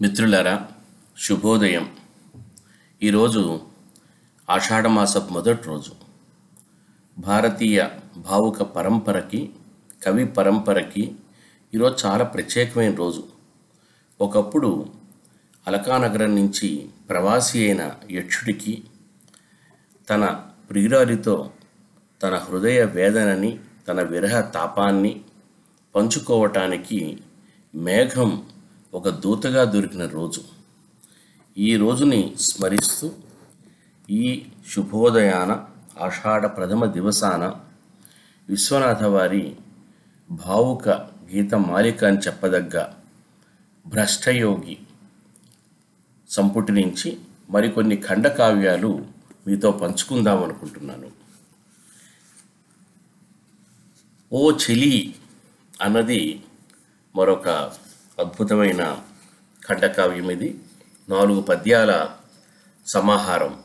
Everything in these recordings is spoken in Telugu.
మిత్రులరా శుభోదయం. ఈరోజు ఆషాఢమాసపు మొదటి రోజు. భారతీయ భావుక పరంపరకి కవి పరంపరకి ఈరోజు చాలా ప్రత్యేకమైన రోజు. ఒకప్పుడు అలకానగరం నుంచి ప్రవాసి అయిన యక్షుడికి తన ప్రియురాలితో తన హృదయ వేదనని తన విరహ తాపాన్ని పంచుకోవటానికి మేఘం ఒక దూతగా దొరికిన రోజు. ఈ రోజుని స్మరిస్తూ ఈ శుభోదయాన ఆషాఢ ప్రథమ దివసాన విశ్వనాథ వారి భావుక గీత మాలిక అని చెప్పదగ్గ భ్రష్టయోగి సంపుటి నుంచి మరికొన్ని ఖండకావ్యాలు మీతో పంచుకుందాం అనుకుంటున్నాను. ఓ చెలి అన్నది మరొక అద్భుతమైన ఖండకావ్యం ఇది. నాలుగు పద్యాల సమాహారం.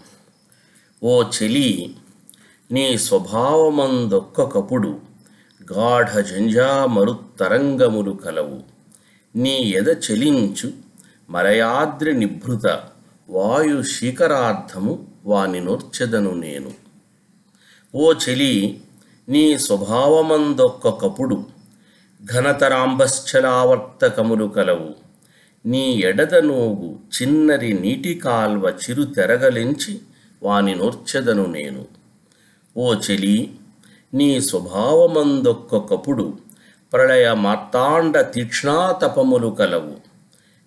ఓ చెలి నీ స్వభావమందొక్కొకప్పుడు గాఢ జంజామరు తరంగములు కలవు. నీ ఎద చెలించు మలయాద్రి నిభృత వాయు శీకరార్థము వాని నొర్చెదను నేను. ఓ చెలి నీ స్వభావమందొక్కప్పుడు ఘనతరాంబశ్చలావర్తకములు కలవు నీ ఎడద నోగు చిన్నరి నీటి కాల్వ చిరు తెరగలించి వాని నోర్చెదను నేను. ఓ చెలి నీ స్వభావమందొక్కొక్కప్పుడు ప్రళయ మార్తాండ తీక్ష్ణాతపములు కలవు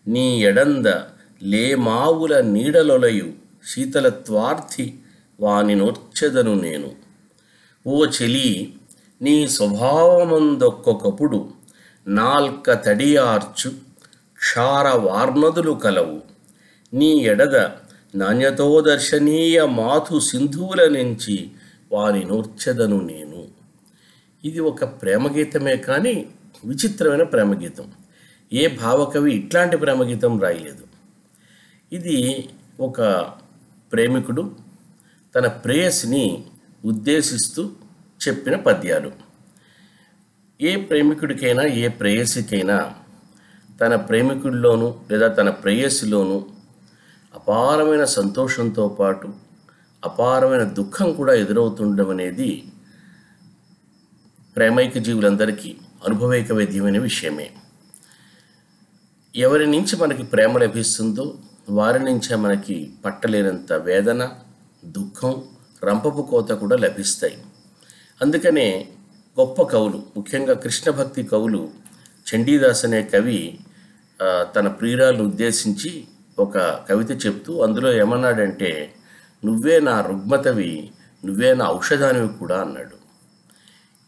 నీ ఎడంద లేమావుల నీడలొలయు శీతలత్వార్థి వాని నోర్చెదను నేను. ఓ చెలి నీ స్వభావమందొక్కొక్కప్పుడు నాల్క తడియార్చు క్షార వార్నదులు కలవు. నీ ఎడద నాణ్యతో దర్శనీయ మాథు సింధువుల నుంచి వారి నూర్చెదను నేను. ఇది ఒక ప్రేమగీతమే కానీ విచిత్రమైన ప్రేమగీతం. ఏ భావకవి ఇట్లాంటి ప్రేమగీతం రాయలేదు. ఇది ఒక ప్రేమికుడు తన ప్రేయసిని ఉద్దేశిస్తూ చెప్పిన పద్యాలు. ఏ ప్రేమికుడికైనా ఏ ప్రేయసికైనా తన ప్రేమికుడిలోనూ లేదా తన ప్రేయసిలోనూ అపారమైన సంతోషంతో పాటు అపారమైన దుఃఖం కూడా ఎదురవుతుండడం అనేది ప్రేమైక జీవులందరికీ అనుభవైక వైద్యమైన విషయమే. ఎవరి నుంచి మనకి ప్రేమ లభిస్తుందో వారి నుంచే మనకి పట్టలేనంత వేదన దుఃఖం రంపపు కోత కూడా లభిస్తాయి. అందుకనే గొప్ప కవులు ముఖ్యంగా కృష్ణ భక్తి కవులు చండీదాస్ అనే కవి తన ప్రియురాలను ఉద్దేశించి ఒక కవిత చెప్తూ అందులో ఏమన్నాడంటే నువ్వే నా రుగ్మతవి నువ్వే నా ఔషధానివి కూడా అన్నాడు.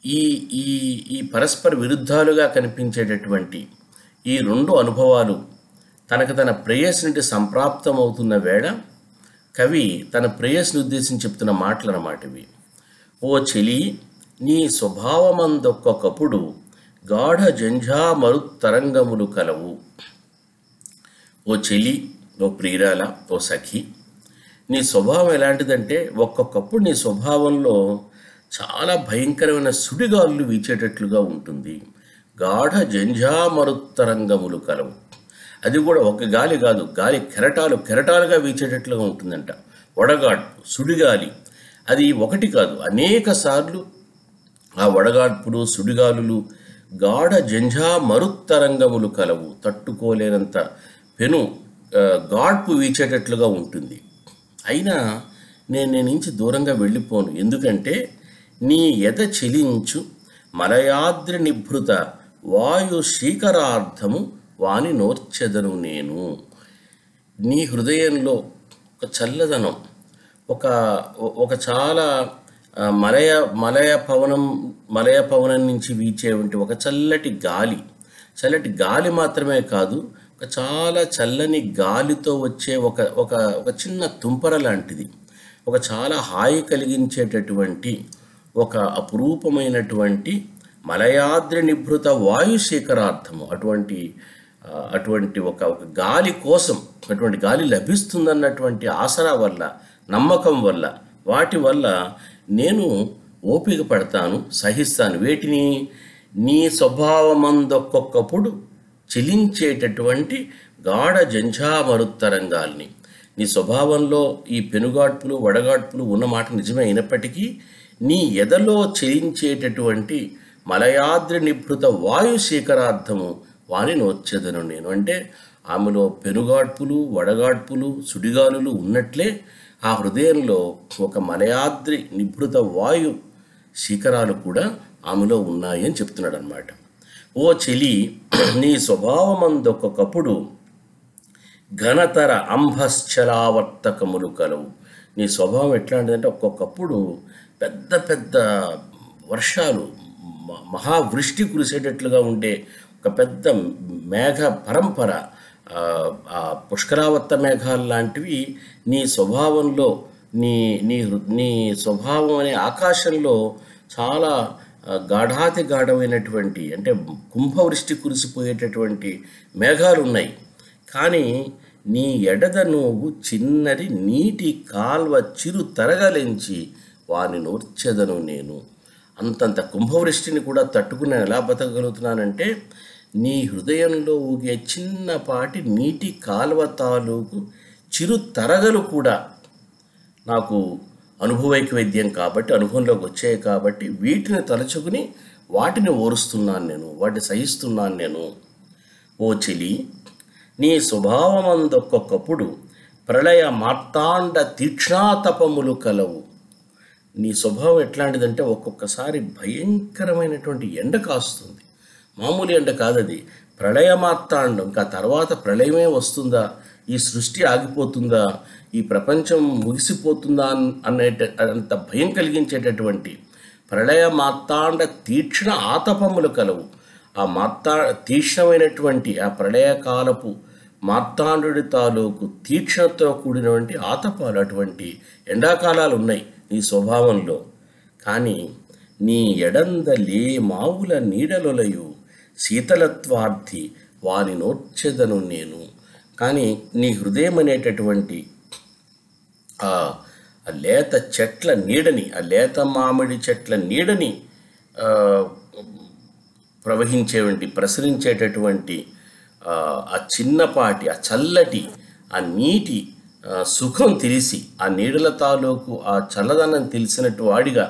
ఈ ఈ ఈ పరస్పర విరుద్ధాలుగా కనిపించేటటువంటి ఈ రెండు అనుభవాలు తనకు తన ప్రేయస్ నుండి సంప్రాప్తమవుతున్న వేళ కవి తన ప్రేయస్ని ఉద్దేశించి చెప్తున్న మాటలు అన్నమాట ఇవి. ఓ చెలి నీ స్వభావమందొక్కొక్కప్పుడు గాఢ జంఝా తరంగములు కలవు. ఓ చెలి ఓ ప్రియురాల ఓ సఖి నీ స్వభావం ఎలాంటిదంటే ఒక్కొక్కప్పుడు నీ స్వభావంలో చాలా భయంకరమైన సుడిగాలు వీచేటట్లుగా ఉంటుంది. గాఢ జంఝామరుత్తరంగములు కలవు. అది కూడా ఒక గాలి కాదు గాలి కెరటాలు కెరటాలుగా వీచేటట్లుగా ఉంటుందంట. వడగాడు సుడిగాలి అది ఒకటి కాదు అనేక సార్లు ఆ వడగాడ్పులు సుడిగాలులు గాఢ జంఝా మరుత్తరంగములు కలవు. తట్టుకోలేనంత పెను గాడ్పు వీచేటట్లుగా ఉంటుంది. అయినా నేను నీ నుంచి దూరంగా వెళ్ళిపోను. ఎందుకంటే నీ ఎద చెలించు మలయాద్రి నిభృత వాయు శీకరార్థము వాని నోర్చెదను నేను. నీ హృదయంలో ఒక చల్లదనం ఒక ఒక చాలా మలయ మలయ పవనం మలయ పవనం నుంచి వీచేటువంటి ఒక చల్లటి గాలి. చల్లటి గాలి మాత్రమే కాదు ఒక చాలా చల్లని గాలితో వచ్చే ఒక ఒక ఒక చిన్న తుంపర లాంటిది. ఒక చాలా హాయి కలిగించేటటువంటి ఒక అపురూపమైనటువంటి మలయాద్రి నిభృత వాయు శేఖరార్థము. అటువంటి అటువంటి ఒక ఒక గాలి కోసం అటువంటి గాలి లభిస్తుందన్నటువంటి ఆసరా వల్ల నమ్మకం వల్ల వాటి వల్ల నేను ఓపిక పడతాను సహిస్తాను. వేటిని నీ స్వభావమందొక్కొక్కప్పుడు చెలించేటటువంటి గాఢ జంఝామరుత్తరంగాల్ని నీ స్వభావంలో ఈ పెనుగాడ్పులు వడగాడ్పులు ఉన్న మాట నిజమే అయినప్పటికీ నీ ఎదలో చెలించేటటువంటి మలయాద్రి నిభృత వాయు శీకరార్థము వాని నోచ్చేదను నేను. అంటే ఆమెలో పెనుగాడ్పులు వడగాడ్పులు సుడిగాలులు ఉన్నట్లే ఆ హృదయంలో ఒక మలయాద్రి నిభృత వాయు శిఖరాలు కూడా ఆమెలో ఉన్నాయి అని చెప్తున్నాడు అనమాట ఓ చెలి నీ స్వభావమందొక్కొక్కప్పుడు ఘనతర అంభశ్చలావర్తకములు కలవు. నీ స్వభావం ఎట్లాంటిదంటే ఒక్కొక్కప్పుడు పెద్ద పెద్ద వర్షాలు మహావృష్టి కురిసేటట్లుగా ఉండే ఒక పెద్ద మేఘ పరంపర ఆ, పుష్కరావత్త మేఘాలు లాంటివి నీ స్వభావంలో నీ నీ హృ- నీ స్వభావం అనే ఆకాశంలో చాలా గాఢాతి గాఢమైనటువంటి అంటే కుంభవృష్టి కురిసిపోయేటటువంటి మేఘాలు ఉన్నాయి కానీ నీ ఎడద నువ్వు చిన్నది నీటి కాల్వ చిరు తరగలించి వాని నూర్చెదను నేను. అంతంత కుంభవృష్టిని కూడా తట్టుకుని ఎలా బతకగలుగుతున్నానంటే నీ హృదయంలో ఊగే చిన్నపాటి నీటి కాలువ తాలూకు చిరు తరగలు కూడా నాకు అనుభవైక వైద్యం కాబట్టి అనుభవంలోకి వచ్చాయి కాబట్టి వీటిని తలుచుకుని వాటిని ఓరుస్తున్నాను నేను వాటిని సహిస్తున్నాను నేను. ఓ చెలి నీ స్వభావమందొక్కొక్కప్పుడు ప్రళయ మార్తాండ తీక్ష్ణాతపములు కలవు. నీ స్వభావం ఎట్లాంటిదంటే ఒక్కొక్కసారి భయంకరమైనటువంటి ఎండ కాస్తుంది. మామూలు ఎండ కాదది. ప్రళయ మార్తాండం ఇంకా తర్వాత ప్రళయమే వస్తుందా? ఈ సృష్టి ఆగిపోతుందా? ఈ ప్రపంచం ముగిసిపోతుందా అన్- అనేట అంత భయం కలిగించేటటువంటి ప్రళయ మార్తాండ తీక్షణ ఆతపములు కలవు. ఆ మాత్తా తీక్షణమైనటువంటి ఆ ప్రళయకాలపు మార్తాండుడి తాలూకు తీక్షణతో కూడినటువంటి ఆతపాలు అటువంటి ఎండాకాలాలు ఉన్నాయి నీ స్వభావంలో. కానీ నీ ఎడందలే మావుల నీడలొలయు. శీతలత్వార్థి వాని నోర్చెదను నేను. కానీ నీ హృదయం అనేటటువంటి ఆ లేత చెట్ల నీడని ఆ లేత మామిడి చెట్ల నీడని ఆ, ప్రవహించేటువంటి ప్రసరించేటటువంటి ఆ, చిన్నపాటి ఆ చల్లటి ఆ నీటి సుఖం తెలిసి ఆ నీడల తాలూకు ఆ చల్లదనం తెలిసినట్టు వాడిగా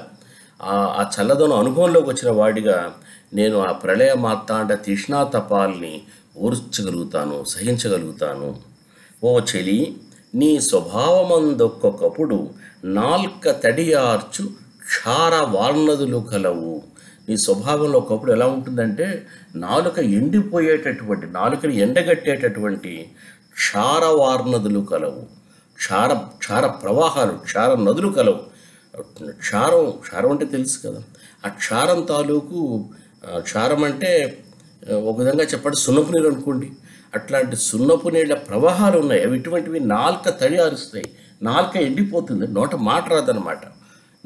ఆ చల్లదనం అనుభవంలోకి వచ్చిన వాడిగా నేను ఆ ప్రళయ తృష్ణా తపాల్ని ఓర్చగలుగుతాను సహించగలుగుతాను. ఓ చెలి నీ స్వభావమందొక్కొక్కప్పుడు నాల్క తడియార్చు క్షార వాల్నదులు కలవు. నీ స్వభావంలో ఒకప్పుడు ఎలా ఉంటుందంటే నాలుక ఎండిపోయేటటువంటి నాలుకని ఎండగట్టేటటువంటి క్షార వార్నదులు కలవు. క్షార క్షార ప్రవాహాలు క్షార నదులు కలవు. క్షారం క్షారం అంటే తెలుసు కదా. ఆ క్షారం తాలూకు క్షారం అంటే ఒక విధంగా చెప్పండి సున్నపు నీరు అనుకోండి. అట్లాంటి సున్నపు నీళ్ళ ప్రవాహాలు ఉన్నాయి. అవి ఇటువంటివి నాలుక తడి ఆరుస్తాయి. నాలుక ఎండిపోతుంది. నోట మాట రాదనమాట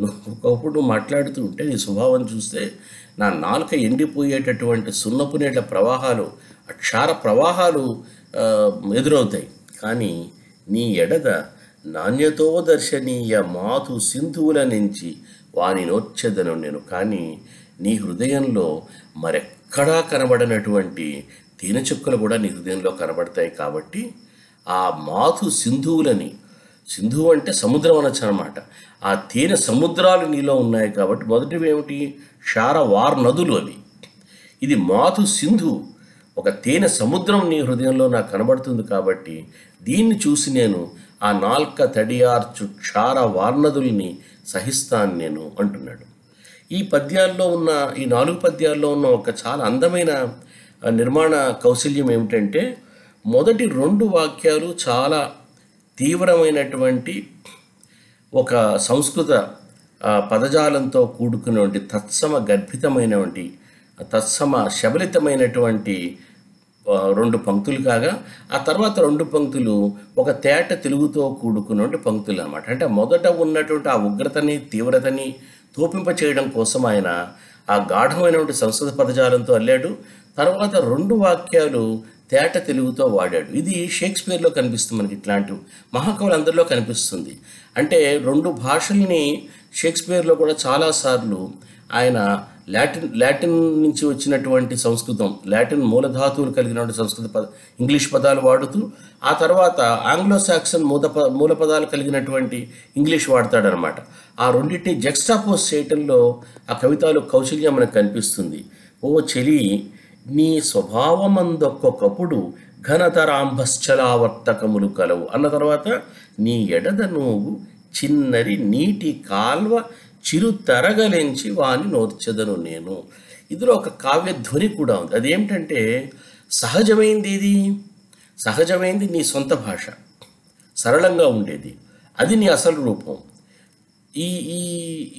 నువ్వు ఒకప్పుడు నువ్వు మాట్లాడుతూ ఉంటే నీ స్వభావం చూస్తే నా నాలుక ఎండిపోయేటటువంటి సున్నపు నీళ్ళ ప్రవాహాలు అక్షార క్షార ప్రవాహాలు ఎదురవుతాయి. కానీ నీ ఎడద నాణ్యతో దర్శనీయ మాతు సింధువుల నుంచి వాని నోర్చెదను నేను. కానీ నీ హృదయంలో మరెక్కడా కనబడనటువంటి తేనె చుక్కలు కూడా నీ హృదయంలో కనబడతాయి కాబట్టి ఆ మాతు సింధువులని సింధువు అంటే సముద్రం అనొచ్చు అనమాట ఆ తేనె సముద్రాలు నీలో ఉన్నాయి కాబట్టి మొదటివి ఏమిటి? క్షార వార్ నదులు అవి. ఇది మాతు సింధు ఒక తేనె సముద్రం నీ హృదయంలో నాకు కనబడుతుంది కాబట్టి దీన్ని చూసి నేను ఆ నాల్క తడియార్చు క్షార వార్నదుల్ని సహిస్తాను నేను అంటున్నాడు. ఈ పద్యాల్లో ఉన్న ఈ నాలుగు పద్యాల్లో ఉన్న ఒక చాలా అందమైన నిర్మాణ కౌశల్యం ఏమిటంటే మొదటి రెండు వాక్యాలు చాలా తీవ్రమైనటువంటి ఒక సంస్కృత పదజాలంతో కూడుకున్నటువంటి తత్సమ గర్భితమైనటువంటి తత్సమ శబలితమైనటువంటి రెండు పంక్తులు కాగా ఆ తర్వాత రెండు పంక్తులు ఒక తేట తెలుగుతో కూడుకున్నటువంటి పంక్తులు అన్నమాట. అంటే మొదట ఉన్నటువంటి ఆ ఉగ్రతని తీవ్రతని తోపింప చేయడం కోసం ఆయన ఆ గాఢమైనటువంటి సంస్కృత పదజాలంతో అల్లాడు. తర్వాత రెండు వాక్యాలు తేట తెలుగుతో వాడాడు. ఇది షేక్స్పియర్లో కనిపిస్తుంది మనకి ఇట్లాంటి మహాకవులు అందరిలో కనిపిస్తుంది. అంటే రెండు భాషల్ని షేక్స్పియర్లో కూడా చాలాసార్లు ఆయన లాటిన్ లాటిన్ నుంచి వచ్చినటువంటి సంస్కృతం లాటిన్ మూలధాతువులు కలిగినటువంటి సంస్కృత పద ఇంగ్లీష్ పదాలు వాడుతూ ఆ తర్వాత ఆంగ్లో సాక్సన్ మూల ప మూల పదాలు కలిగినటువంటి ఇంగ్లీష్ వాడతాడనమాట. ఆ రెండింటిని జెక్స్టాపోజ్ చేయటంలో ఆ కవితలు కౌశల్యం మనకు కనిపిస్తుంది. ఓ చెలి నీ స్వభావమందొక్కొక్కప్పుడు ఘనతరాంభశ్చలావర్తకములు కలవు. అన్న తర్వాత నీ ఎడద నువ్వు చిన్నరి నీటి కాల్వ చిరు తరగలించి వాని నోర్చదను నేను. ఇందులో ఒక కావ్యధ్వని కూడా ఉంది. అదేమిటంటే సహజమైంది ఇది. సహజమైంది నీ సొంత భాష. సరళంగా ఉండేది. అది నీ అసలు రూపం. ఈ ఈ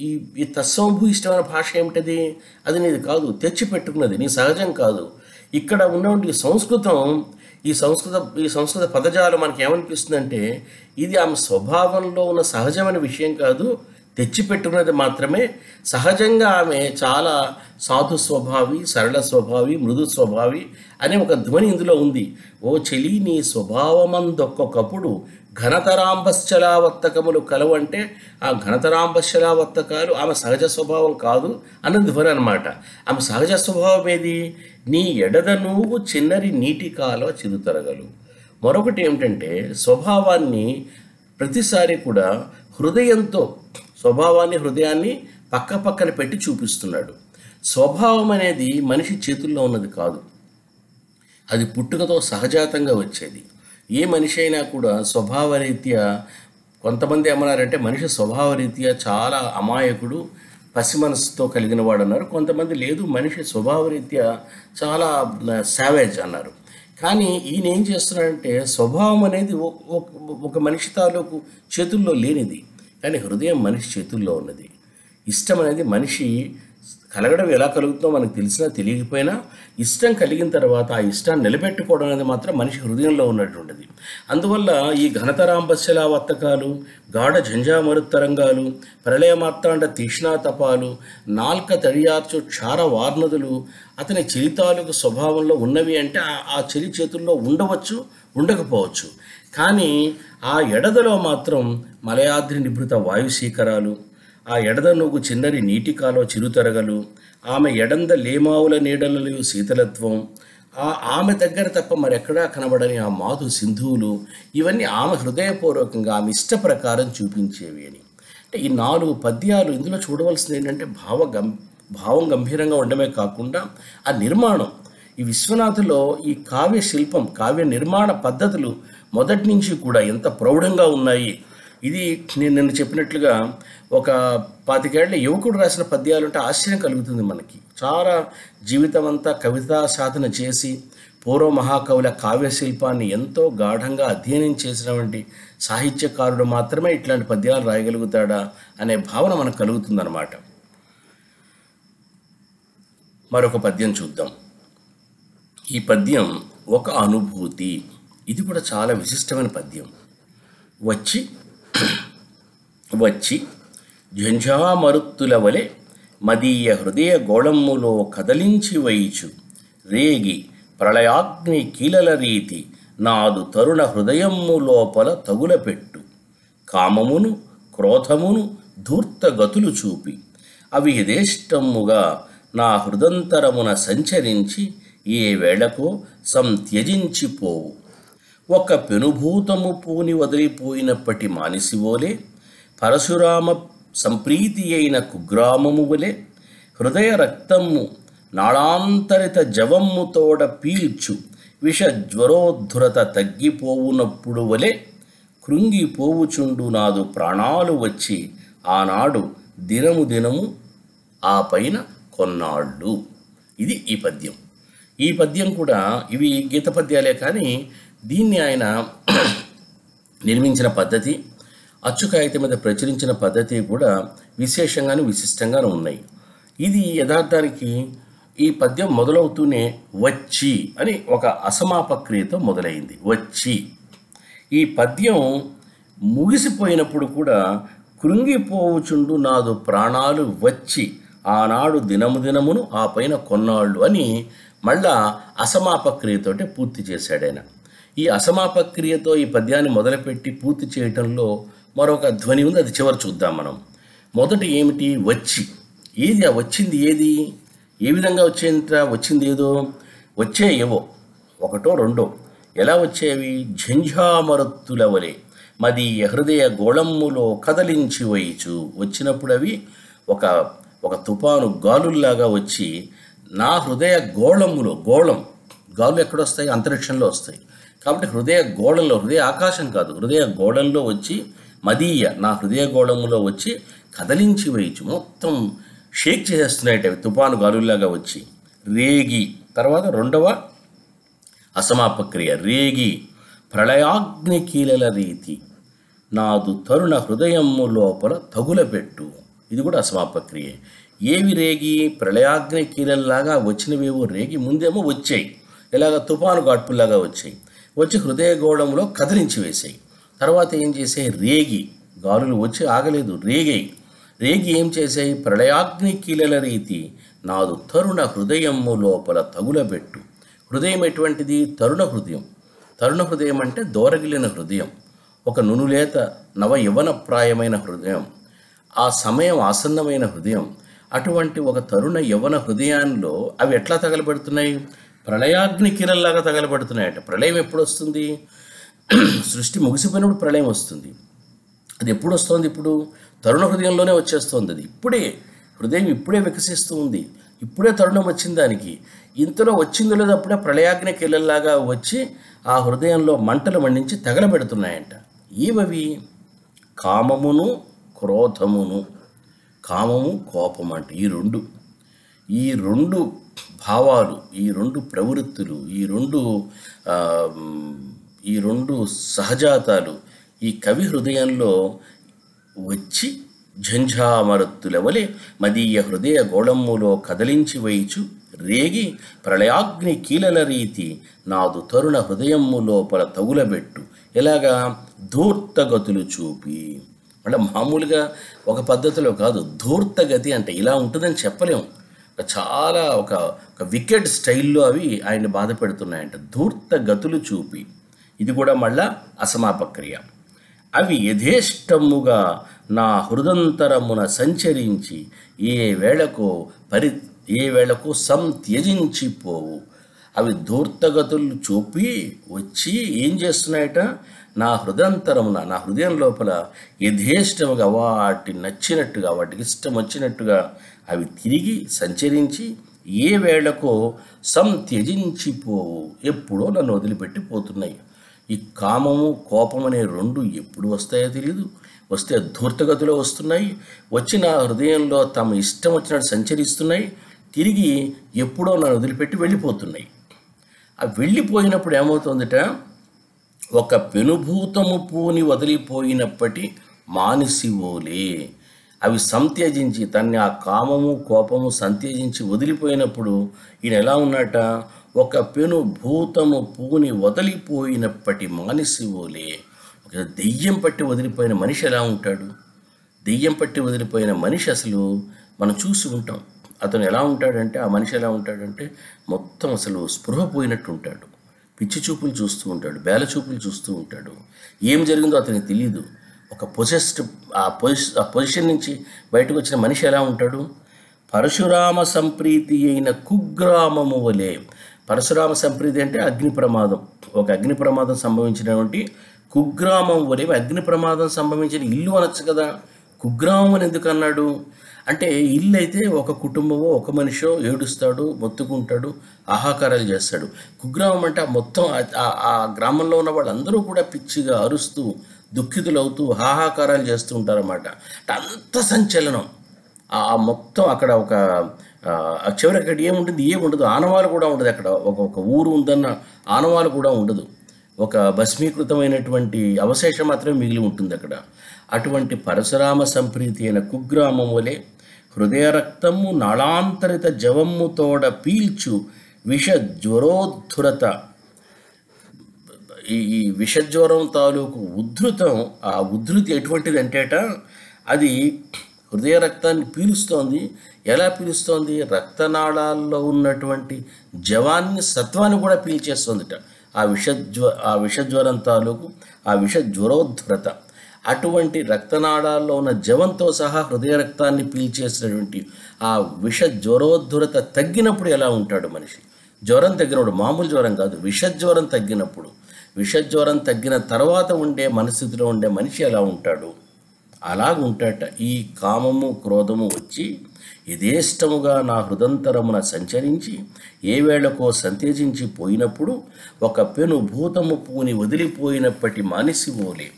ఈ ఈ తత్సంభూయిష్టమైన భాష ఏమిటది? అది నీది కాదు. తెచ్చిపెట్టుకున్నది. నీ సహజం కాదు. ఇక్కడ ఉన్నటువంటి సంస్కృతం ఈ సంస్కృత ఈ సంస్కృత పదజాలం మనకి ఏమనిపిస్తుందంటే ఇది ఆమె స్వభావంలో ఉన్న సహజమైన విషయం కాదు. తెచ్చిపెట్టుకున్నది మాత్రమే. సహజంగా ఆమె చాలా సాధు స్వభావి సరళ స్వభావి మృదు స్వభావి అనే ఒక ధ్వని ఇందులో ఉంది. ఓ చెలి నీ స్వభావమందొక్కొక్కప్పుడు ఘనతరాంబశ్చలావర్తకములు కలవంటే ఆ ఘనతరాంబశ్చలావర్తకాలు ఆమె సహజ స్వభావం కాదు అన్నది ధ్వని అనమాట ఆమె సహజ స్వభావం ఏది? నీ ఎడద నువ్వు చిన్నరి నీటి కాలువ చిరుతరగలు. మరొకటి ఏమిటంటే స్వభావాన్ని ప్రతిసారి కూడా హృదయంతో స్వభావాన్ని హృదయాన్ని పక్క పక్కన పెట్టి చూపిస్తున్నాడు. స్వభావం అనేది మనిషి చేతుల్లో ఉన్నది కాదు. అది పుట్టుకతో సహజాతంగా వచ్చేది. ఏ మనిషి అయినా కూడా స్వభావరీత్యా కొంతమంది ఏమన్నారంటే మనిషి స్వభావరీత్యా చాలా అమాయకుడు పసి మనసుతో కలిగిన వాడు అన్నారు. కొంతమంది లేదు మనిషి స్వభావరీత్యా చాలా సావేజ్ అన్నారు. కానీ ఈయన ఏం చేస్తున్నాడంటే స్వభావం అనేది ఒక మనిషి తాలూకు చేతుల్లో లేనిది. కానీ హృదయం మనిషి చేతుల్లో ఉన్నది. ఇష్టం అనేది మనిషి కలగడం ఎలా కలుగుతుందో మనకు తెలిసినా తెలియకపోయినా ఇష్టం కలిగిన తర్వాత ఆ ఇష్టాన్ని నిలబెట్టుకోవడం అనేది మాత్రం మనిషి హృదయంలో ఉన్నటువంటిది అందువల్ల ఈ ఘనతరాంబస్యలా వర్తకాలు గాఢ జంజామరుత్తరంగాలు ప్రళయమార్తాండ తీక్ష్ణాతపాలు నాల్క తడియార్చు క్షార వార్నదులు అతని చరితాలకు స్వభావంలో ఉన్నవి అంటే ఆ- ఆ చెలి చేతుల్లో ఉండవచ్చు ఉండకపోవచ్చు. కానీ ఆ ఎడదలో మాత్రం మలయాద్రి నిభృత వాయుశీకరాలు ఆ ఎడద నువ్వు చిన్నరి నీటి కాలో చిరుతరగలు ఆమె ఎడంద లేమావుల నీడలలో శీతలత్వం ఆ ఆమె దగ్గర తప్ప మరెక్కడా కనబడని ఆ మాధు సింధువులు ఇవన్నీ ఆమె హృదయపూర్వకంగా ఆమె ఇష్ట ప్రకారం చూపించేవి అని. అంటే ఈ నాలుగు పద్యాలు ఇందులో చూడవలసింది ఏంటంటే భావ గం భావం గంభీరంగా ఉండడమే కాకుండా ఆ నిర్మాణం. ఈ విశ్వనాథులో ఈ కావ్య శిల్పం కావ్య నిర్మాణ పద్ధతులు మొదటి నుంచి కూడా ఎంత ప్రౌఢంగా ఉన్నాయి. ఇది నేను నిన్న చెప్పినట్లుగా ఒక పాతికేళ్ళ యువకుడు రాసిన పద్యాలు అంటే ఆశ్చర్యం కలుగుతుంది మనకి. చాలా జీవితం అంతా కవితా సాధన చేసి పూర్వ మహాకవుల కావ్య శిల్పాన్ని ఎంతో గాఢంగా అధ్యయనం చేసినటువంటి సాహిత్యకారుడు మాత్రమే ఇట్లాంటి పద్యాలు రాయగలుగుతాడా అనే భావన మనకు కలుగుతుందన్నమాట. మరొక పద్యం చూద్దాం. ఈ పద్యం ఒక అనుభూతి. ఇది కూడా చాలా విశిష్టమైన పద్యం. వచ్చి వచ్చి ఝంఝామరుత్తుల వలె మదీయ హృదయ గోళమ్ములో కదలించి వైచు రేగి ప్రళయాగ్ని కీలల రీతి నాదు తరుణ హృదయమ్ము లోపల తగులపెట్టు. కామమును క్రోధమును ధూర్త గతులు చూపి. అవి యథేష్టముగా నా హృదంతరమున సంచరించి ఏ వేళకో సంత్యజించిపోవు. ఒక పెనుభూతము పూని వదిలిపోయినప్పటి మానిసివోలే పరశురామ సంప్రీతి అయిన కుగ్రామము వలె హృదయ రక్తము నాళాంతరిత జవమ్ము తోడ పీల్చు విష జ్వరోద్ధురత తగ్గిపోవునప్పుడు వలె కృంగిపోవుచుండు నాదు ప్రాణాలు వచ్చి ఆనాడు దినము దినము ఆ పైన కొన్నాళ్ళు. ఇది ఈ పద్యం. ఈ పద్యం కూడా ఇవి గీత పద్యాలే కానీ దీన్ని ఆయన నిర్మించిన పద్ధతి అచ్చు కాగితం మీద ప్రచురించిన పద్ధతి కూడా విశేషంగాను విశిష్టంగాను ఉన్నాయి. ఇది యథార్థానికి ఈ పద్యం మొదలవుతూనే వచ్చి అని ఒక అసమాపక్రియతో మొదలైంది. వచ్చి. ఈ పద్యం ముగిసిపోయినప్పుడు కూడా కృంగిపోవుచుండు నాదు ప్రాణాలు వచ్చి ఆనాడు దినము దినమును ఆ పైన కొన్నాళ్ళు అని మళ్ళా అసమాపక్రియతోటి పూర్తి చేశాడు ఆయన. ఈ అసమాపక్రియతో ఈ పద్యాన్ని మొదలుపెట్టి పూర్తి చేయటంలో మరొక ధ్వని ఉంది. అది చివరి చూద్దాం మనం. మొదట ఏమిటి? వచ్చి. ఏది? ఆ వచ్చింది ఏది? ఏ విధంగా వచ్చేంత వచ్చింది ఏదో? వచ్చే ఏవో? ఒకటో రెండో. ఎలా వచ్చేవి? ఝంఝామరత్తుల వలె మదీయ హృదయ గోళమ్ములో కదలించి వయచు. వచ్చినప్పుడు అవి ఒక ఒక తుపాను గాలుల్లాగా వచ్చి నా హృదయ గోళములో గోళం. గాలు ఎక్కడొస్తాయి? అంతరిక్షంలో వస్తాయి. కాబట్టి హృదయ గోళంలో హృదయ ఆకాశం కాదు హృదయ గోళంలో వచ్చి మదీయ నా హృదయ గోళములో వచ్చి కదలించి వేయచ్చు మొత్తం షేక్ చేసేస్తున్నాయి అవి తుపాను గాలుల్లాగా వచ్చి. రేగి తర్వాత రెండవ అసమాపక్రియ రేగి ప్రళయాగ్ని కీలల రీతి. నాదు తరుణ హృదయము లోపల తగులపెట్టు ఇది కూడా అసమాపక్రియ ఏవి రేగి? ప్రళయాగ్ని కీలల్లాగా వచ్చినవేవో రేగి ముందేమో వచ్చాయి. ఇలాగ తుఫాను గాడ్పుల్లాగా వచ్చాయి. వచ్చి హృదయ గోళంలో కదిలించి వేశాయి. తర్వాత ఏం చేసాయి రేగి. గాలులు వచ్చి ఆగలేదు. రేగాయి రేగి ఏం చేశాయి? ప్రళయాగ్ని కీలల రీతి నాదు తరుణ హృదయము లోపల తగులబెట్టు. హృదయం ఎటువంటిది? తరుణ హృదయం. తరుణ హృదయం అంటే దోరగిలిన హృదయం. ఒక నునులేత నవ యవనప్రాయమైన హృదయం. ఆ సమయం ఆసన్నమైన హృదయం. అటువంటి ఒక తరుణ యవన హృదయాల్లో అవి ఎట్లా తగలబెడుతున్నాయి? ప్రళయాగ్ని కిరల్లాగా తగలబడుతున్నాయట. ప్రళయం ఎప్పుడు వస్తుంది సృష్టి ముగిసిపోయినప్పుడు ప్రళయం వస్తుంది. అది ఎప్పుడు వస్తుంది ఇప్పుడు? తరుణ హృదయంలోనే వచ్చేస్తుంది అది. ఇప్పుడే హృదయం ఇప్పుడే వికసిస్తూ ఉంది. ఇప్పుడే తరుణం వచ్చింది దానికి. ఇంతలో వచ్చిందో లేదో అప్పుడే ప్రళయాగ్ని కిల్లల్లాగా వచ్చి ఆ హృదయంలో మంటలు మండించి తగలబెడుతున్నాయంట. ఏవవి? కామమును క్రోధమును. కామము కోపం అంటే. ఈ రెండు. ఈ రెండు భావాలు ఈ రెండు ప్రవృత్తులు ఈ రెండు ఈ రెండు సహజాతాలు ఈ కవి హృదయంలో వచ్చి ఝంఝామరత్తులవలే మదీయ హృదయ గోళమ్ములో కదలించి వేయిచు రేగి ప్రళయాగ్ని కీలల రీతి నాదు తరుణ హృదయమ్ము లోపల తగులబెట్టు. ఇలాగా ధూర్తగతులు చూపి. అంటే మామూలుగా ఒక పద్ధతిలో కాదు ధూర్తగతి అంటే ఇలా ఉంటుందని చెప్పలేము చాలా ఒక ఒక వికెట్ స్టైల్లో అవి ఆయన బాధ పెడుతున్నాయంట ధూర్త గతులు చూపి. ఇది కూడా మళ్ళా అసమాపక్రియ అవి యథేష్టముగా నా హృదంతరమున సంచరించి ఏ వేళకో పరి ఏ వేళకు సంత్యజించిపోవు. అవి ధూర్తగతులు చూపి వచ్చి ఏం చేస్తున్నాయట? నా హృదయంతరమున నా హృదయం లోపల యథేష్టముగా వాటి నచ్చినట్టుగా వాటికి ఇష్టం వచ్చినట్టుగా అవి తిరిగి సంచరించి ఏ వేళకో సంత్యజించిపోవు ఎప్పుడో నన్ను వదిలిపెట్టి పోతున్నాయి ఈ కామము కోపం అనే రెండు ఎప్పుడు వస్తాయో తెలియదు వస్తే ధూర్తగతిలో వస్తున్నాయి. వచ్చిన హృదయంలో తమ ఇష్టం వచ్చినట్టు సంచరిస్తున్నాయి. తిరిగి ఎప్పుడో నన్ను వదిలిపెట్టి వెళ్ళిపోతున్నాయి. ఆ వెళ్ళిపోయినప్పుడు ఏమవుతుందట ఒక పెనుభూతము పూని వదిలిపోయినప్పటి మానిసివోలే. అవి సంత్యజించి తన్ని ఆ కామము కోపము సంత్యజించి వదిలిపోయినప్పుడు ఈయన ఎలా ఉన్నట ఒక పెను భూతము పూని వదిలిపోయినప్పటి మానిసివోలే. ఒక దెయ్యం పట్టి వదిలిపోయిన మనిషి ఎలా ఉంటాడు? దెయ్యం పట్టి వదిలిపోయిన మనిషి అసలు మనం చూసి ఉంటాం. అతను ఎలా ఉంటాడంటే ఆ మనిషి ఎలా ఉంటాడంటే మొత్తం అసలు స్పృహ పోయినట్టు ఉంటాడు. పిచ్చి చూపులు చూస్తూ ఉంటాడు బేల చూపులు చూస్తూ ఉంటాడు. ఏం జరిగిందో అతనికి తెలియదు ఒక పొజెస్ట్ ఆ పొజిషన్ ఆ పొజిషన్ నుంచి బయటకు వచ్చిన మనిషి ఎలా ఉంటాడు? పరశురామ సంప్రీతి అయిన కుగ్రామము వలె. పరశురామ సంప్రీతి అంటే అగ్ని ప్రమాదం. ఒక అగ్ని ప్రమాదం సంభవించినటువంటి కుగ్రామం వలె. అగ్ని ప్రమాదం సంభవించిన ఇల్లు అనొచ్చు కదా. కుగ్రామం అని ఎందుకు అన్నాడు? అంటే ఇల్లు అయితే ఒక కుటుంబమో ఒక మనిషో ఏడుస్తాడు మొత్తుకుంటాడు ఆహాకారాలు చేస్తాడు. కుగ్రామం అంటే మొత్తం ఆ- గ్రామంలో ఉన్న వాళ్ళందరూ కూడా పిచ్చిగా అరుస్తూ దుఃఖితులవుతూ హాహాకారాలు చేస్తూ ఉంటారన్నమాట. అంత సంచలనం. ఆ మొత్తం అక్కడ ఒక చివరి అక్కడ ఏముంటుంది? ఏముండదు. ఆనవాలు కూడా ఉండదు అక్కడ. ఒక ఒక ఊరు ఉందన్న ఆనవాలు కూడా ఉండదు. ఒక భస్మీకృతమైనటువంటి అవశేషం మాత్రమే మిగిలి ఉంటుంది అక్కడ. అటువంటి పరశురామ సంప్రీతి అయిన కుగ్రామం వలె హృదయ రక్తము నాళాంతరిత జవమ్ము తోడ పీల్చు విష జ్వరోద్ధురత ఈ ఈ విషజ్వరం తాలూకు ఉద్ధృతం ఆ ఉద్ధృతి ఎటువంటిది అంటేట అది హృదయ రక్తాన్ని పీలుస్తోంది. ఎలా పీలుస్తోంది? రక్తనాళాల్లో ఉన్నటువంటి జవాన్ని సత్వాన్ని కూడా పీల్చేస్తుందిట. ఆ విషజ్వ ఆ విషజ్వరం తాలూకు ఆ విష జ్వరోద్ధృత అటువంటి రక్తనాళాల్లో ఉన్న జవంతో సహా హృదయ రక్తాన్ని పీల్చేసినటువంటి ఆ విష జ్వరోద్ధురత తగ్గినప్పుడు ఎలా ఉంటాడు మనిషి? జ్వరం తగ్గినప్పుడు మామూలు జ్వరం కాదు విష జ్వరం తగ్గినప్పుడు విష జ్వరం తగ్గిన తర్వాత ఉండే మనస్థితిలో ఉండే మనిషి ఎలా ఉంటాడు? అలాగ ఉంటాట ఈ కామము క్రోధము వచ్చి యథేష్టముగా నా హృదంతరమున సంచరించి ఏ వేళకో సంతేజించి పోయినప్పుడు ఒక పెను భూతము పూని వదిలిపోయినప్పటి మానిసి ఓలే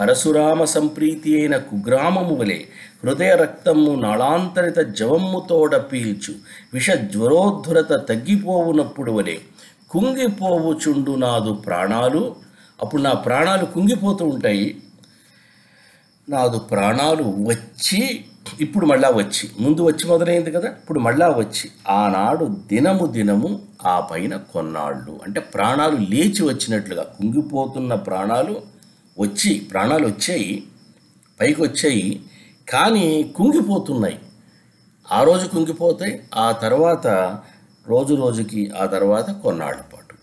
పరశురామ సంప్రీతి అయిన కుగ్రామము వలె హృదయ రక్తము నాళాంతరిత జవమ్ముతోడ పీల్చు విష జ్వరోద్ధురత తగ్గిపోవునప్పుడు వలె కుంగిపోవుచుండు నాదు ప్రాణాలు. అప్పుడు నా ప్రాణాలు కుంగిపోతూ ఉంటాయి. నాదు ప్రాణాలు వచ్చి ఇప్పుడు మళ్ళా వచ్చి ముందు వచ్చి మొదలైంది కదా ఇప్పుడు మళ్ళా వచ్చి ఆనాడు దినము దినము ఆ పైన కొన్నాళ్ళు. అంటే ప్రాణాలు లేచి వచ్చినట్లుగా కుంగిపోతున్న ప్రాణాలు వచ్చి ప్రాణాలు వచ్చాయి పైకి వచ్చాయి కానీ కుంగిపోతున్నాయి. ఆ రోజు కుంగిపోతే ఆ తర్వాత రోజు రోజుకి ఆ తర్వాత కొన్నాళ్ళ పాటు.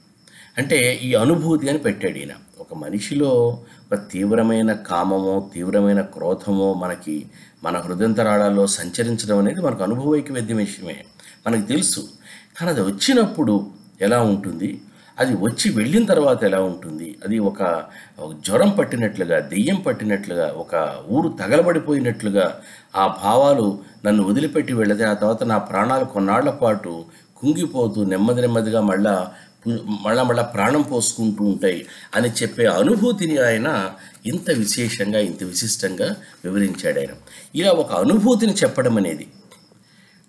అంటే ఈ అనుభూతి అని పెట్టాడు ఈయన. ఒక మనిషిలో ఒక తీవ్రమైన కామమో తీవ్రమైన క్రోధమో మనకి మన హృదయంతరాళాల్లో సంచరించడం అనేది మనకు అనుభవైకవేద్యం విషయమే. మనకు తెలుసు. కానీ అది వచ్చినప్పుడు ఎలా ఉంటుంది? అది వచ్చి వెళ్ళిన తర్వాత ఎలా ఉంటుంది? అది ఒక జ్వరం పట్టినట్లుగా దెయ్యం పట్టినట్లుగా ఒక ఊరు తగలబడిపోయినట్లుగా ఆ భావాలు నన్ను వదిలిపెట్టి వెళితే ఆ తర్వాత నా ప్రాణాలు కొన్నాళ్ళ పాటు కుంగిపోతూ నెమ్మది నెమ్మదిగా మళ్ళా మళ్ళా మళ్ళా ప్రాణం పోసుకుంటూ ఉంటాయి అని చెప్పే అనుభూతిని ఆయన ఇంత విశేషంగా ఇంత విశిష్టంగా వివరించాడు ఆయన. ఇలా ఒక అనుభూతిని చెప్పడం అనేది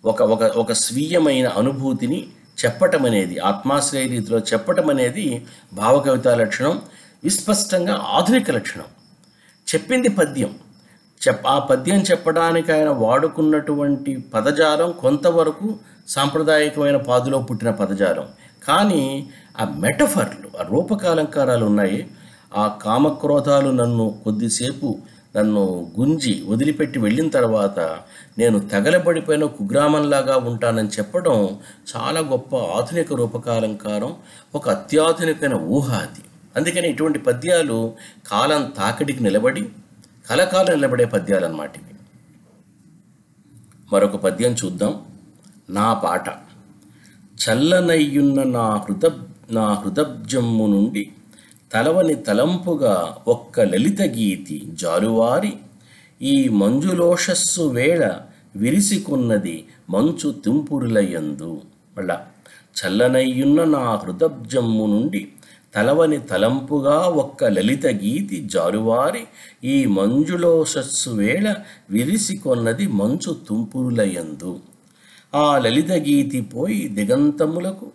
ఒక ఒక ఒక స్వీయమైన అనుభూతిని చెప్పటం అనేది ఆత్మాశ్రయ రీతిలో చెప్పటం అనేది భావకవిత లక్షణం విస్పష్టంగా ఆధునిక లక్షణం. చెప్పింది పద్యం. చెప్ ఆ పద్యం చెప్పడానికి ఆయన వాడుకున్నటువంటి పదజాలం కొంతవరకు సాంప్రదాయకమైన పాదులో పుట్టిన పదజాలం. కానీ ఆ మెటఫర్లు ఆ రూపకాలంకారాలు ఉన్నాయి. ఆ కామక్రోధాలు నన్ను కొద్దిసేపు నన్ను గుంజి వదిలిపెట్టి వెళ్ళిన తర్వాత నేను తగలబడిపోయిన కుగ్రామంలాగా ఉంటానని చెప్పడం చాలా గొప్ప ఆధునిక రూపకాలంకారం ఒక అత్యాధునికమైన ఊహ అది. అందుకని ఇటువంటి పద్యాలు కాలం తాకిడికి నిలబడి కలకాలం నిలబడే పద్యాలు అన్నమాట ఇవి. మరొక పద్యం చూద్దాం. నా పాట. చల్లనయ్యున్న నా హృద నా హృదబ్జమ్ము నుండి తలవని తలంపుగా ఒక్క లలిత గీతి జాలువారి. ఈ మంజులోషస్సు వేళ విరిసికొన్నది మంచు తుంపురులయందు. మళ్ళా చల్లనయ్యున్న నా హృదబ్జమ్ము నుండి తలవని తలంపుగా ఒక్క లలిత గీతి జారువారి ఈ మంజులోషస్సు వేళ విరిసికొన్నది మంచు తుంపురులయందు. ఆ లలిత గీతి పోయి దిగంతములకు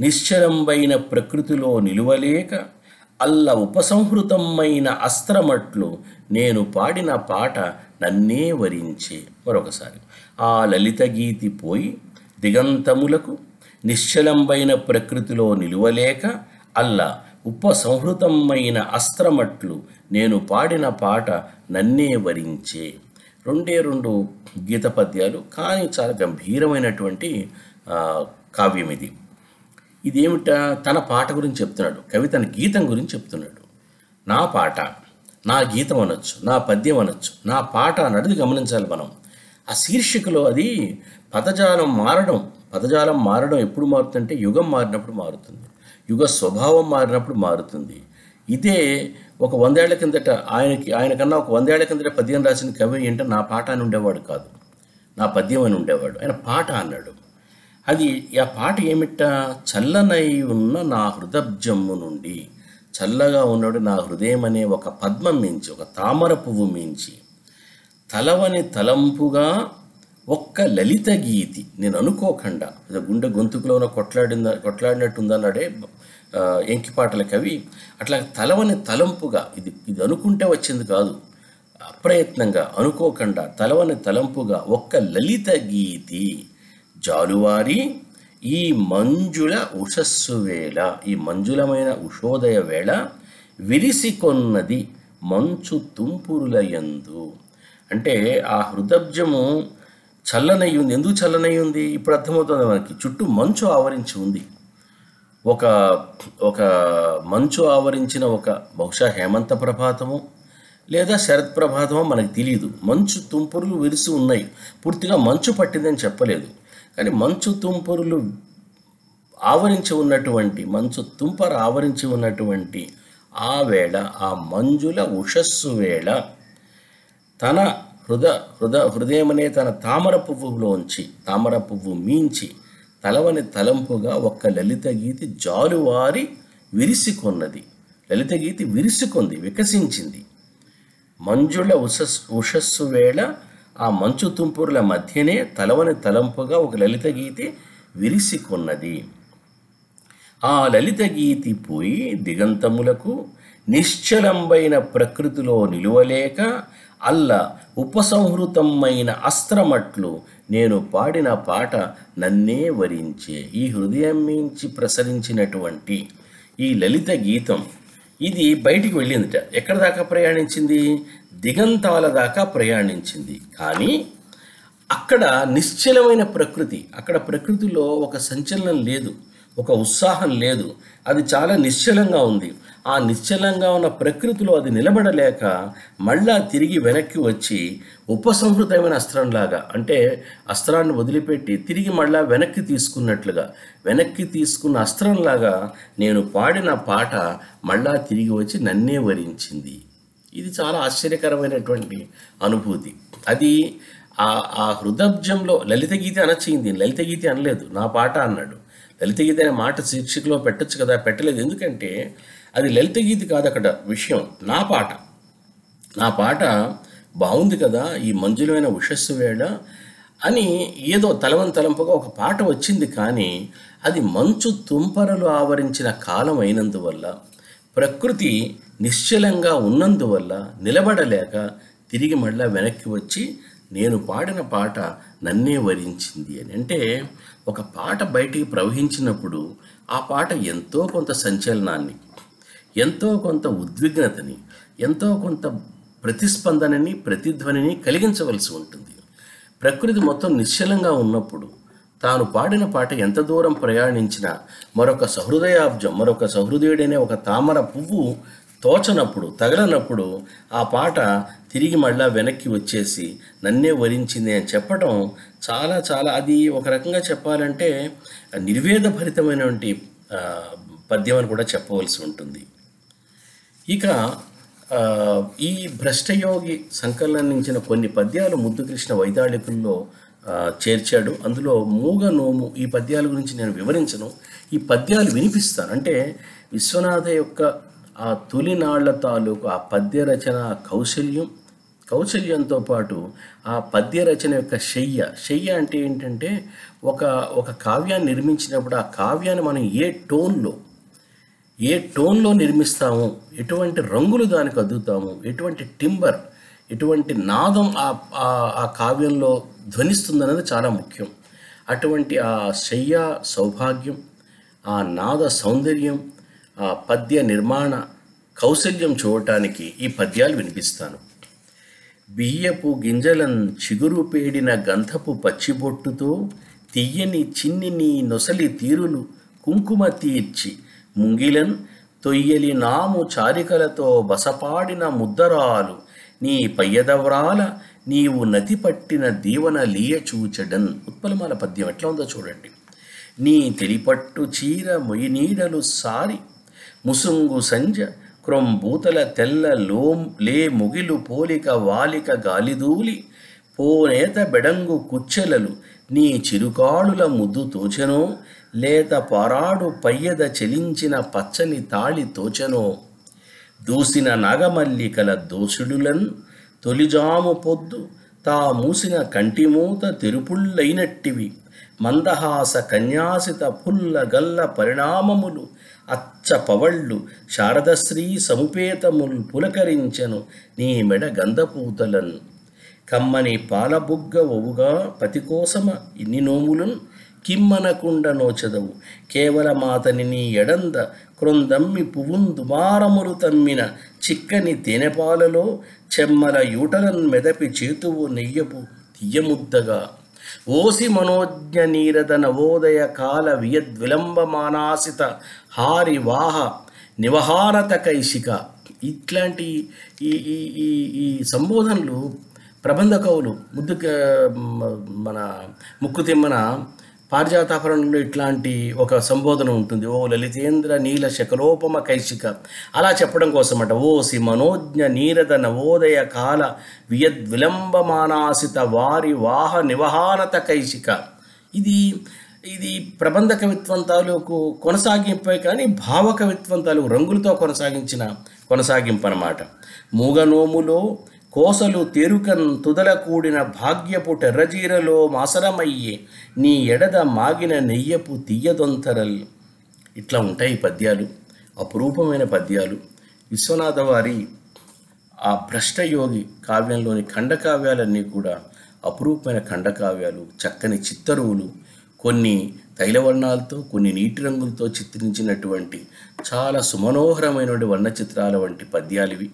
నిశ్చలంబైన ప్రకృతిలో నిలువలేక అల్ల ఉపసంహృతమైన అస్త్రమట్లు నేను పాడిన పాట నన్నే వరించే. మరొకసారి. ఆ లలిత గీతి పోయి దిగంతములకు నిశ్చలంబైన ప్రకృతిలో నిలువలేక అల్ల ఉపసంహృతమైన అస్త్రమట్లు నేను పాడిన పాట నన్నే వరించే. రెండే రెండు గీత పద్యాలు కానీ చాలా గంభీరమైనటువంటి కావ్యం ఇది ఇదేమిట తన పాట గురించి చెప్తున్నాడు. కవి తన గీతం గురించి చెప్తున్నాడు. నా పాట నా గీతం అనొచ్చు నా పద్యం అనొచ్చు నా పాట అన్నది గమనించాలి మనం. ఆ శీర్షికలో అది పదజాలం మారడం పదజాలం మారడం ఎప్పుడు మారుతుందంటే యుగం మారినప్పుడు మారుతుంది. యుగ స్వభావం మారినప్పుడు మారుతుంది. ఇదే ఒక వందేళ్ళ కిందట ఆయనకి ఆయనకన్నా ఒక వందేళ్ళ కిందట పద్యం రాసిన కవి ఏంటంటే నా పాట అని ఉండేవాడు కాదు. నా పద్యం అని ఉండేవాడు. ఆయన పాట అన్నాడు. అది ఆ పాట ఏమిట? చల్లనై ఉన్న నా హృదబ్జమ్ము నుండి. చల్లగా ఉన్నాడు నా హృదయం అనే ఒక పద్మం మించి ఒక తామర పువ్వు మించి. తలవని తలంపుగా ఒక్క లలిత గీతి నేను అనుకోకుండా గుండె గొంతుకులో ఉన్న కొట్లాడిందా కొట్లాడినట్టుందన్నాడే ఎంకి ఎంకిపాటల కవి. అట్లా తలవని తలంపుగా ఇది ఇది అనుకుంటే వచ్చింది కాదు. అప్రయత్నంగా అనుకోకుండా తలవని తలంపుగా ఒక్క లలిత గీతి జాలువారి ఈ మంజుల ఉషస్సు వేళ ఈ మంజులమైన ఉషోదయ వేళ విరిసికొన్నది మంచు తుంపురుల యందు. అంటే ఆ హృదబ్జము చల్లనై ఉంది ఎందుకు చల్లనై ఉంది ఇప్పుడు అర్థమవుతుంది మనకి. చుట్టూ మంచు ఆవరించి ఉంది. ఒక ఒక మంచు ఆవరించిన ఒక బహుశా హేమంత ప్రభాతము లేదా శరత్ ప్రభాతమో మనకు తెలియదు మంచు తుంపురులు విరిసి ఉన్నాయి. పూర్తిగా మంచు పట్టిందని చెప్పలేదు. కానీ మంచు తుంపరులు ఆవరించి ఉన్నటువంటి మంచు తుంపర ఆవరించి ఉన్నటువంటి ఆ వేళ ఆ మంజుల ఉషస్సు వేళ తన హృద హృద హృదయమనే తన తామర పువ్వులోంచి తామర పువ్వు మీంచి తలవని తలంపుగా ఒక్క లలిత గీతి జాలువారి విరిసికొన్నది. లలిత గీతి విరిసికొంది వికసించింది. మంజుల ఉషస్ ఉషస్సు వేళ ఆ మంచు తుంపురుల మధ్యనే తలవని తలంపుగా ఒక లలిత గీతి విరిసికొన్నది. ఆ లలిత గీతి పోయి దిగంతములకు నిశ్చలంబైన ప్రకృతిలో నిలువలేక అల్ల ఉపసంహృతమైన అస్త్రమట్లు నేను పాడిన పాట నన్నే వరించే. ఈ హృదయం మించి ప్రసరించినటువంటి ఈ లలిత గీతం ఇది బయటికి వెళ్ళిందిట. ఎక్కడ దాకా ప్రయాణించింది? దిగంతాల దాకా ప్రయాణించింది. కానీ అక్కడ నిశ్చలమైన ప్రకృతి అక్కడ ప్రకృతిలో ఒక సంచలనం లేదు ఒక ఉత్సాహం లేదు. అది చాలా నిశ్చలంగా ఉంది. ఆ నిశ్చలంగా ఉన్న ప్రకృతిలో అది నిలబడలేక మళ్ళా తిరిగి వెనక్కి వచ్చి ఉపసంహృతమైన అస్త్రంలాగా అంటే అస్త్రాన్ని వదిలిపెట్టి తిరిగి మళ్ళా వెనక్కి తీసుకున్నట్లుగా వెనక్కి తీసుకున్న అస్త్రంలాగా నేను పాడిన పాట మళ్ళా తిరిగి వచ్చి నన్నే వరించింది. ఇది చాలా ఆశ్చర్యకరమైనటువంటి అనుభూతి. అది ఆ ఆ హృదబ్జంలో లలిత గీతి అనొచ్చింది లలిత గీతి అనలేదు నా పాట అన్నాడు. లలిత గీతి అనే మాట శీర్షికలో పెట్టొచ్చు కదా పెట్టలేదు. ఎందుకంటే అది లలిత గీతి కాదు అక్కడ విషయం నా పాట. నా పాట బాగుంది కదా ఈ మంజులమైన ఉషస్సు వేళ అని ఏదో తలవం తలంపుగా ఒక పాట వచ్చింది కానీ అది మంచు తుంపరలు ఆవరించిన కాలం అయినందువల్ల ప్రకృతి నిశ్చలంగా ఉన్నందువల్ల నిలబడలేక తిరిగి మళ్ళా వెనక్కి వచ్చి నేను పాడిన పాట నన్నే వరించింది అని. అంటే ఒక పాట బయటికి ప్రవహించినప్పుడు ఆ పాట ఎంతో కొంత సంచలనాన్ని ఎంతో కొంత ఉద్విగ్నతని ఎంతో కొంత ప్రతిస్పందనని ప్రతిధ్వనిని కలిగించవలసి ఉంటుంది. ప్రకృతి మొత్తం నిశ్చలంగా ఉన్నప్పుడు తాను పాడిన పాట ఎంత దూరం ప్రయాణించినా మరొక సహృదయాబ్జం మరొక సహృదయుడనే ఒక తామర పువ్వు తోచనప్పుడు తగలనప్పుడు ఆ పాట తిరిగి మళ్ళా వెనక్కి వచ్చేసి నన్నే వరించింది అని చెప్పటం చాలా చాలా అది ఒక రకంగా చెప్పాలంటే నిర్వేదభరితమైనటువంటి పద్యం అని కూడా చెప్పవలసి ఉంటుంది. ఇక ఈ భ్రష్టయోగి సంకలనించిన కొన్ని పద్యాలు ముద్దుకృష్ణ వైదాళికుల్లో చేర్చాడు. అందులో మూగ నోము ఈ పద్యాల గురించి నేను వివరించను. ఈ పద్యాలు వినిపిస్తాను. అంటే విశ్వనాథ యొక్క ఆ తొలినాళ్ళ తాలూకు ఆ పద్య రచన కౌశల్యం. కౌశల్యంతో పాటు ఆ పద్య రచన యొక్క శయ్య. శయ్య అంటే ఏంటంటే ఒక ఒక కావ్యాన్ని నిర్మించినప్పుడు ఆ కావ్యాన్ని మనం ఏ టోన్లో ఏ టోన్లో నిర్మిస్తాము? ఎటువంటి రంగులు దానికి అద్దుతాము? ఎటువంటి టింబర్ ఎటువంటి నాదం ఆ ఆ- కావ్యంలో ధ్వనిస్తుందన్నది చాలా ముఖ్యం. అటువంటి ఆ శయ్య సౌభాగ్యం ఆ నాద సౌందర్యం పద్య నిర్మాణ కౌశల్యం చూడటానికి ఈ పద్యాలు వినిపిస్తాను. బియ్యపు గింజలం చిగురు పేడిన గంధపు పచ్చిబొట్టుతో తియ్యని చిన్ని నీ నొసలి తీరులు కుంకుమ తీర్చి ముంగిలన్ తొయ్యలి నాము చారికలతో బసపాడిన ముద్దరాలు నీ పయ్యదవ్రాల నీవు నది పట్టిన దీవన లీయ చూచడన్ ఉత్పలమాల పద్యం ఎట్లా ఉందో చూడండి. నీ తెలిపట్టు చీర మొయి నీడలు సారి ముసుంగు సంజ క్రొంబూతల తెల్ల లోం లే ముగిలు పోలిక వాలిక గాలిదూలి పోనేత బెడంగు కుచ్చెలలు నీ చిరుకాళుల ముద్దు తోచెనో? లేత పారాడు పయ్యద చెలించిన పచ్చని తాళి తోచెనో? దూసిన నాగమల్లికల దోషుడులన్ తొలిజాము పొద్దు తా మూసిన కంటిమూత తెరుపుళ్ళైనట్టివి. మందహాస కన్యాసిత పుల్ల గల్ల పరిణామములు అచ్చ పవళ్ళు శారదశ్రీ సముపేతముల్ పులకరించెను నీ మెడ గంధపూతలన్. కమ్మని పాలబుగ్గ ఒవుగా పతికోసమ ఇన్ని నోములున్ కిమ్మనకుండ నోచదవు. కేవలమాతని నీ ఎడంద క్రొందమ్మి పువ్వుందు మారములు తమ్మిన చిక్కని తేనెపాలలో చెమ్మల యూటలన్ మెదపి చేతువు నెయ్యపు తియ్యముద్దగా ఓసి మనోజ్ఞ నీరద నవోదయ కాల వియద్విలంబమానాసిత హారి వాహ నివహారత కైశిక. ఇట్లాంటి ఈ ఈ ఈ ఈ సంబోధనలు ప్రబంధ కవులు ముద్దు మన ముక్కు తిమ్మన పారిజాతాపరణంలో ఇట్లాంటి ఒక సంబోధన ఉంటుంది. ఓ లలితేంద్ర నీల శకలోపమ కైశిక. అలా చెప్పడం కోసమట. ఓ సి మనోజ్ఞ నీరద నవోదయ కాల వియద్ విలంబమానాసిత వారి వాహ నివహానత కైశిక. ఇది ఇది ప్రబంధ కవిత్వం తాలూకు కొనసాగింపే కానీ భావ కవిత్వం తాలూకు రంగులతో కొనసాగించిన కొనసాగింపు అన్నమాట మూగనోములో కోసలు తెరుకన్ తుదల కూడిన భాగ్యపు టెర్రజీరలో మాసరమయ్యే నీ ఎడద మాగిన నెయ్యపు తీయదొంతరల్ ఇట్లా ఉంటాయి పద్యాలు. అపురూపమైన పద్యాలు. విశ్వనాథ వారి ఆ భ్రష్టయోగి కావ్యంలోని ఖండకావ్యాలన్నీ కూడా అపురూపమైన ఖండకావ్యాలు. చక్కని చిత్తరువులు. కొన్ని తైలవర్ణాలతో కొన్ని నీటి రంగులతో చిత్రించినటువంటి చాలా సుమనోహరమైనటువంటి వర్ణ చిత్రాల వంటి పద్యాలు ఇవి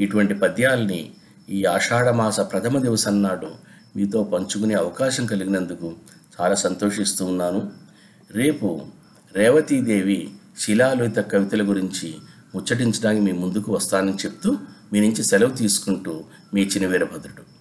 ఇటువంటి పద్యాల్ని ఈ ఆషాఢమాస ప్రథమ దివసం నాడు మీతో పంచుకునే అవకాశం కలిగినందుకు చాలా సంతోషిస్తూ ఉన్నాను. రేపు రేవతీదేవి శిలాలోహిత కవితల గురించి ముచ్చటించడానికి మీ ముందుకు వస్తానని చెప్తూ మీ నుంచి సెలవు తీసుకుంటూ మీ చిన్న వీరభద్రుడు